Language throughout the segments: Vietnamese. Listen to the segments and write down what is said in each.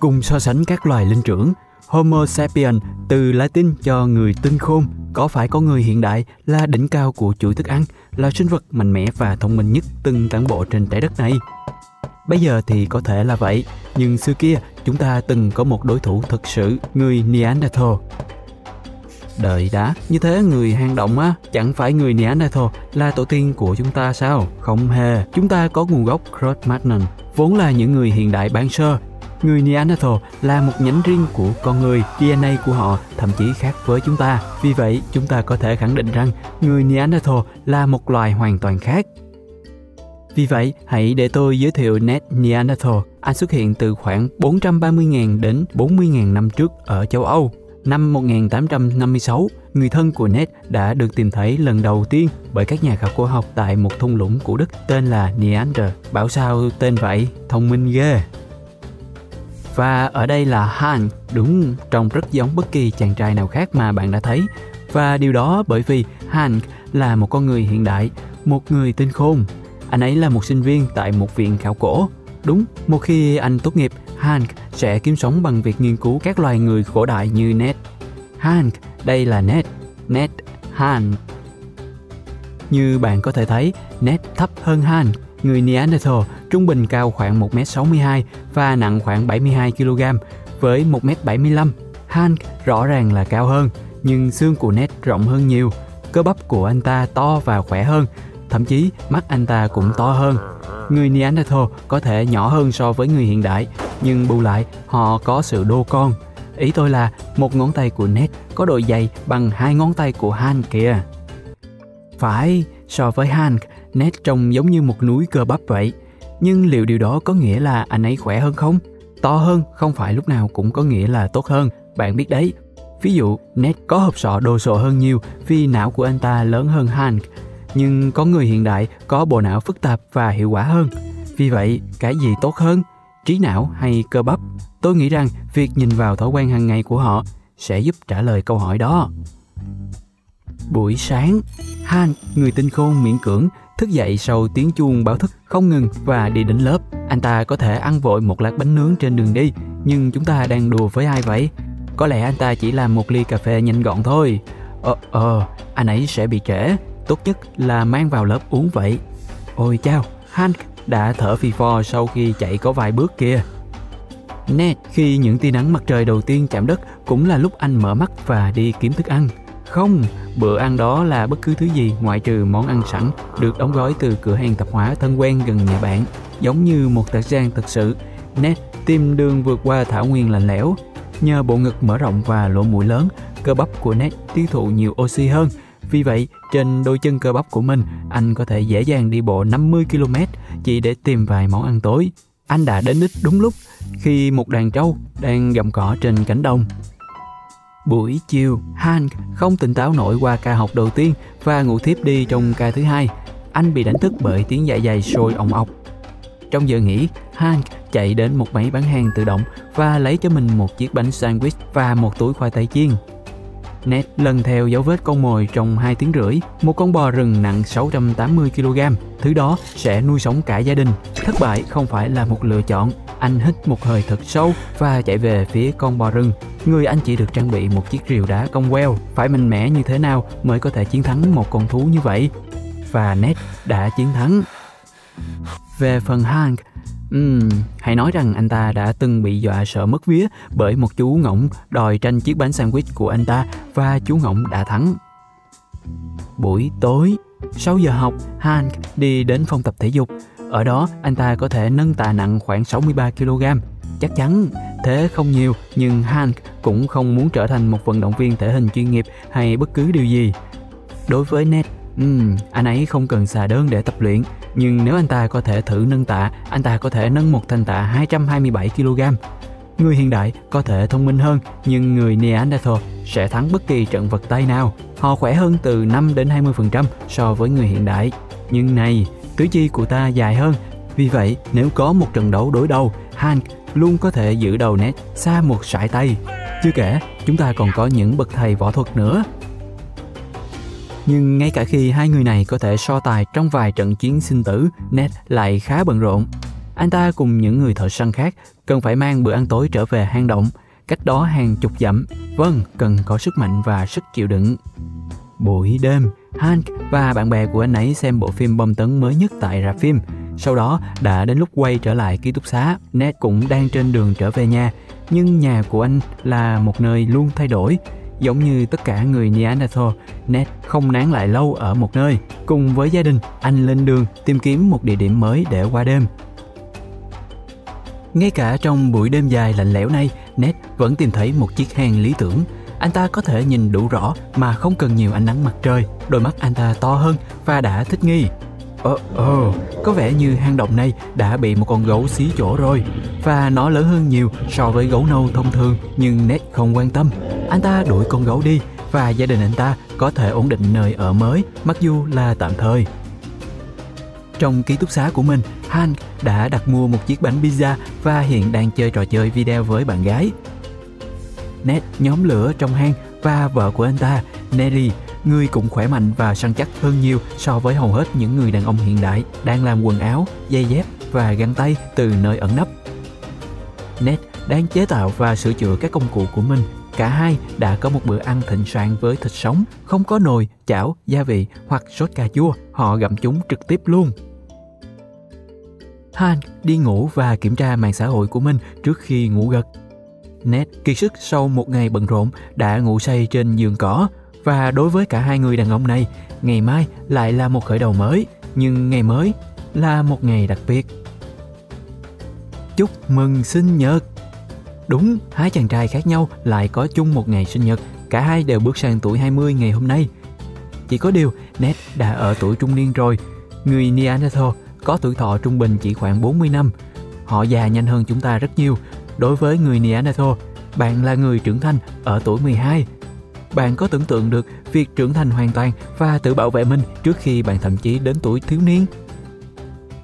Cùng so sánh các loài linh trưởng, Homo sapien từ Latin cho người tinh khôn, có phải có người hiện đại là đỉnh cao của chuỗi thức ăn, là sinh vật mạnh mẽ và thông minh nhất từng tản bộ trên trái đất này? Bây giờ thì có thể là vậy, nhưng xưa kia chúng ta từng có một đối thủ thực sự, người Neanderthal. Đợi đã, như thế người hang động á, chẳng phải người Neanderthal là tổ tiên của chúng ta sao? Không hề, chúng ta có nguồn gốc Cro-Magnon, vốn là những người hiện đại ban sơ. Người Neanderthal là một nhánh riêng của con người, DNA của họ thậm chí khác với chúng ta. Vì vậy, chúng ta có thể khẳng định rằng người Neanderthal là một loài hoàn toàn khác. Vì vậy, hãy để tôi giới thiệu Ned Neanderthal. Anh xuất hiện từ khoảng 430.000 đến 40.000 năm trước ở châu Âu. Năm 1856, người thân của Ned đã được tìm thấy lần đầu tiên bởi các nhà khảo cổ học tại một thung lũng của Đức tên là Neander. Bảo sao tên vậy? Thông minh ghê. Và ở đây là Han, đúng trông rất giống bất kỳ chàng trai nào khác mà bạn đã thấy. Và điều đó bởi vì Han là một con người hiện đại, một người tinh khôn. Anh ấy là một sinh viên tại một viện khảo cổ. Đúng, một khi anh tốt nghiệp, Hank sẽ kiếm sống bằng việc nghiên cứu các loài người cổ đại như Ned. Hank, đây là Ned. Ned, Hank. Như bạn có thể thấy, Ned thấp hơn Hank. Người Neanderthal trung bình cao khoảng 1m62 và nặng khoảng 72 kg với 1m75. Hank rõ ràng là cao hơn, nhưng xương của Ned rộng hơn nhiều. Cơ bắp của anh ta to và khỏe hơn, thậm chí mắt anh ta cũng to hơn. Người Neanderthal có thể nhỏ hơn so với người hiện đại, nhưng bù lại họ có sự đô con. Ý tôi là một ngón tay của Ned có độ dày bằng hai ngón tay của Han kìa. Phải, so với Hank, Ned trông giống như một núi cơ bắp vậy. Nhưng liệu điều đó có nghĩa là anh ấy khỏe hơn không? To hơn không phải lúc nào cũng có nghĩa là tốt hơn, bạn biết đấy. Ví dụ, Ned có hộp sọ đồ sộ hơn nhiều vì não của anh ta lớn hơn Hank, nhưng có người hiện đại có bộ não phức tạp và hiệu quả hơn. Vì vậy, cái gì tốt hơn? Trí não hay cơ bắp? Tôi nghĩ rằng việc nhìn vào thói quen hàng ngày của họ sẽ giúp trả lời câu hỏi đó. Buổi sáng, Han, người tinh khôn miễn cưỡng, thức dậy sau tiếng chuông báo thức không ngừng và đi đến lớp. Anh ta có thể ăn vội một lát bánh nướng trên đường đi, nhưng chúng ta đang đùa với ai vậy? Có lẽ anh ta chỉ làm một ly cà phê nhanh gọn thôi. Ờ, ờ, anh ấy sẽ bị trễ. Tốt nhất là mang vào lớp uống vậy. Ôi chao, Hank đã thở phì phò sau khi chạy có vài bước kia. Ned, khi những tia nắng mặt trời đầu tiên chạm đất cũng là lúc anh mở mắt và đi kiếm thức ăn. Không, bữa ăn đó là bất cứ thứ gì ngoại trừ món ăn sẵn được đóng gói từ cửa hàng tạp hóa thân quen gần nhà bạn. Giống như một tạc gian thật sự, Ned tìm đường vượt qua thảo nguyên lạnh lẽo. Nhờ bộ ngực mở rộng và lỗ mũi lớn, cơ bắp của Ned tiêu thụ nhiều oxy hơn. Vì vậy, trên đôi chân cơ bắp của mình, anh có thể dễ dàng đi bộ 50 km chỉ để tìm vài món ăn tối. Anh đã đến đích đúng lúc khi một đàn trâu đang gặm cỏ trên cánh đồng. Buổi chiều, Hank không tỉnh táo nổi qua ca học đầu tiên và ngủ thiếp đi trong ca thứ hai. Anh bị đánh thức bởi tiếng dạ dày sôi ọng ọc. Trong giờ nghỉ, Hank chạy đến một máy bán hàng tự động và lấy cho mình một chiếc bánh sandwich và một túi khoai tây chiên. Ned lần theo dấu vết con mồi trong 2 tiếng rưỡi, một con bò rừng nặng 680 kg. Thứ đó sẽ nuôi sống cả gia đình. Thất bại không phải là một lựa chọn. Anh hít một hơi thật sâu và chạy về phía con bò rừng. Người anh chỉ được trang bị một chiếc rìu đá cong queo. Phải mạnh mẽ như thế nào mới có thể chiến thắng một con thú như vậy? Và Ned đã chiến thắng. Về phần Hank, Uhm, hãy nói rằng anh ta đã từng bị dọa sợ mất vía bởi một chú ngỗng đòi tranh chiếc bánh sandwich của anh ta và chú ngỗng đã thắng. Buổi tối, 6 giờ học, Hank đi đến phòng tập thể dục. Ở đó, anh ta có thể nâng tạ nặng khoảng 63 kg. Chắc chắn, thế không nhiều, nhưng Hank cũng không muốn trở thành một vận động viên thể hình chuyên nghiệp hay bất cứ điều gì. Đối với Ned, um, anh ấy không cần xà đơn để tập luyện, nhưng nếu anh ta có thể thử nâng tạ, anh ta có thể nâng một thanh tạ 227 kg. Người hiện đại có thể thông minh hơn, nhưng người Neanderthal sẽ thắng bất kỳ trận vật tay nào. Họ khỏe hơn từ 5 đến 20% so với người hiện đại. Nhưng này, tứ chi của ta dài hơn. Vì vậy, nếu có một trận đấu đối đầu, Hank luôn có thể giữ đầu nét xa một sải tay. Chưa kể, chúng ta còn có những bậc thầy võ thuật nữa. Nhưng ngay cả khi hai người này có thể so tài trong vài trận chiến sinh tử, Ned lại khá bận rộn. Anh ta cùng những người thợ săn khác cần phải mang bữa ăn tối trở về hang động, cách đó hàng chục dặm. Vâng, cần có sức mạnh và sức chịu đựng. Buổi đêm, Hank và bạn bè của anh ấy xem bộ phim bom tấn mới nhất tại rạp phim. Sau đó đã đến lúc quay trở lại ký túc xá. Ned cũng đang trên đường trở về nhà, nhưng nhà của anh là một nơi luôn thay đổi. Giống như tất cả người Neanderthal, Ned không nán lại lâu ở một nơi. Cùng với gia đình, anh lên đường tìm kiếm một địa điểm mới để qua đêm. Ngay cả trong buổi đêm dài lạnh lẽo này, Ned vẫn tìm thấy một chiếc hang lý tưởng. Anh ta có thể nhìn đủ rõ mà không cần nhiều ánh nắng mặt trời. Đôi mắt anh ta to hơn và đã thích nghi. Ồ, ồ oh, có vẻ như hang động này đã bị một con gấu xí chỗ rồi Và nó lớn hơn nhiều so với gấu nâu thông thường Nhưng Ned không quan tâm Anh ta đuổi con gấu đi Và gia đình anh ta có thể ổn định nơi ở mới Mặc dù là tạm thời Trong ký túc xá của mình Hank đã đặt mua một chiếc bánh pizza Và hiện đang chơi trò chơi video với bạn gái Ned nhóm lửa trong hang Và vợ của anh ta Nelly người cũng khỏe mạnh và săn chắc hơn nhiều so với hầu hết những người đàn ông hiện đại đang làm quần áo, dây dép và găng tay từ nơi ẩn nấp. Ned đang chế tạo và sửa chữa các công cụ của mình. Cả hai đã có một bữa ăn thịnh soạn với thịt sống, không có nồi, chảo, gia vị hoặc sốt cà chua. Họ gặm chúng trực tiếp luôn. Han đi ngủ và kiểm tra mạng xã hội của mình trước khi ngủ gật. Ned kiệt sức sau một ngày bận rộn đã ngủ say trên giường cỏ và đối với cả hai người đàn ông này, ngày mai lại là một khởi đầu mới, nhưng ngày mới là một ngày đặc biệt. Chúc mừng sinh nhật! Đúng, hai chàng trai khác nhau lại có chung một ngày sinh nhật, cả hai đều bước sang tuổi 20 ngày hôm nay. Chỉ có điều, Ned đã ở tuổi trung niên rồi, người Neanderthal có tuổi thọ trung bình chỉ khoảng 40 năm. Họ già nhanh hơn chúng ta rất nhiều. Đối với người Neanderthal, bạn là người trưởng thành ở tuổi 12 bạn có tưởng tượng được việc trưởng thành hoàn toàn và tự bảo vệ mình trước khi bạn thậm chí đến tuổi thiếu niên?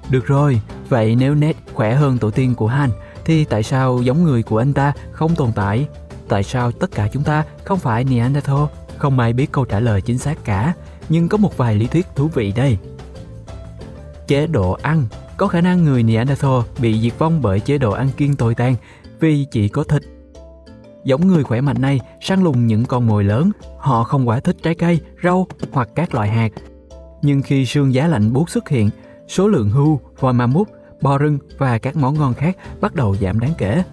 Được rồi, vậy nếu Ned khỏe hơn tổ tiên của Han, thì tại sao giống người của anh ta không tồn tại? Tại sao tất cả chúng ta không phải Neanderthal? Không ai biết câu trả lời chính xác cả, nhưng có một vài lý thuyết thú vị đây. Chế độ ăn Có khả năng người Neanderthal bị diệt vong bởi chế độ ăn kiêng tồi tàn vì chỉ có thịt Giống người khỏe mạnh này săn lùng những con mồi lớn, họ không quá thích trái cây, rau hoặc các loại hạt. Nhưng khi sương giá lạnh buốt xuất hiện, số lượng hưu, voi ma mút, bò rừng và các món ngon khác bắt đầu giảm đáng kể.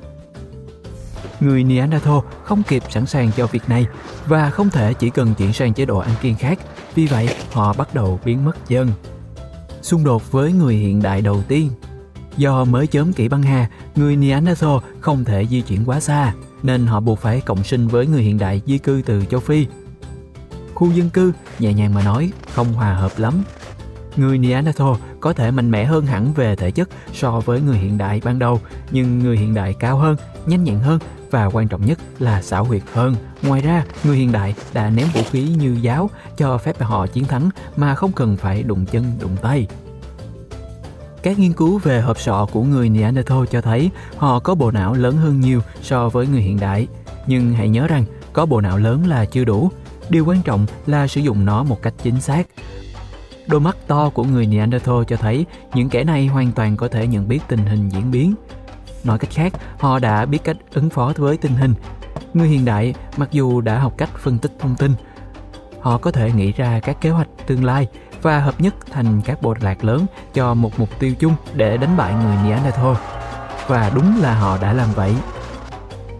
Người Neanderthal không kịp sẵn sàng cho việc này và không thể chỉ cần chuyển sang chế độ ăn kiêng khác, vì vậy họ bắt đầu biến mất dần. Xung đột với người hiện đại đầu tiên Do mới chớm kỷ băng hà, người Neanderthal không thể di chuyển quá xa, nên họ buộc phải cộng sinh với người hiện đại di cư từ châu Phi. Khu dân cư, nhẹ nhàng mà nói, không hòa hợp lắm. Người Neanderthal có thể mạnh mẽ hơn hẳn về thể chất so với người hiện đại ban đầu, nhưng người hiện đại cao hơn, nhanh nhẹn hơn và quan trọng nhất là xảo huyệt hơn. Ngoài ra, người hiện đại đã ném vũ khí như giáo cho phép họ chiến thắng mà không cần phải đụng chân đụng tay. Các nghiên cứu về hộp sọ của người Neanderthal cho thấy họ có bộ não lớn hơn nhiều so với người hiện đại. Nhưng hãy nhớ rằng có bộ não lớn là chưa đủ. Điều quan trọng là sử dụng nó một cách chính xác. Đôi mắt to của người Neanderthal cho thấy những kẻ này hoàn toàn có thể nhận biết tình hình diễn biến. Nói cách khác, họ đã biết cách ứng phó với tình hình. Người hiện đại, mặc dù đã học cách phân tích thông tin, họ có thể nghĩ ra các kế hoạch tương lai và hợp nhất thành các bộ lạc lớn cho một mục tiêu chung để đánh bại người Neanderthal. Và đúng là họ đã làm vậy.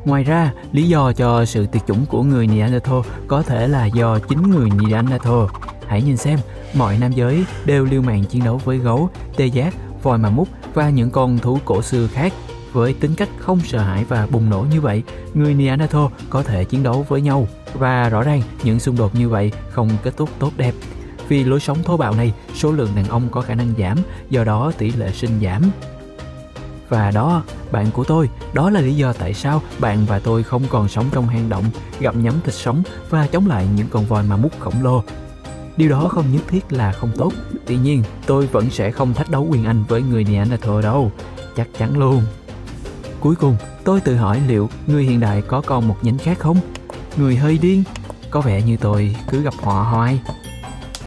Ngoài ra, lý do cho sự tuyệt chủng của người Neanderthal có thể là do chính người Neanderthal. Hãy nhìn xem, mọi nam giới đều liều mạng chiến đấu với gấu, tê giác, voi mà mút và những con thú cổ xưa khác. Với tính cách không sợ hãi và bùng nổ như vậy, người Neanderthal có thể chiến đấu với nhau. Và rõ ràng, những xung đột như vậy không kết thúc tốt đẹp. Vì lối sống thô bạo này, số lượng đàn ông có khả năng giảm, do đó tỷ lệ sinh giảm. Và đó, bạn của tôi, đó là lý do tại sao bạn và tôi không còn sống trong hang động, gặm nhấm thịt sống và chống lại những con voi mà mút khổng lồ. Điều đó không nhất thiết là không tốt. Tuy nhiên, tôi vẫn sẽ không thách đấu quyền Anh với người Neanderthal đâu. Chắc chắn luôn. Cuối cùng, tôi tự hỏi liệu người hiện đại có còn một nhánh khác không? Người hơi điên, có vẻ như tôi cứ gặp họ hoài.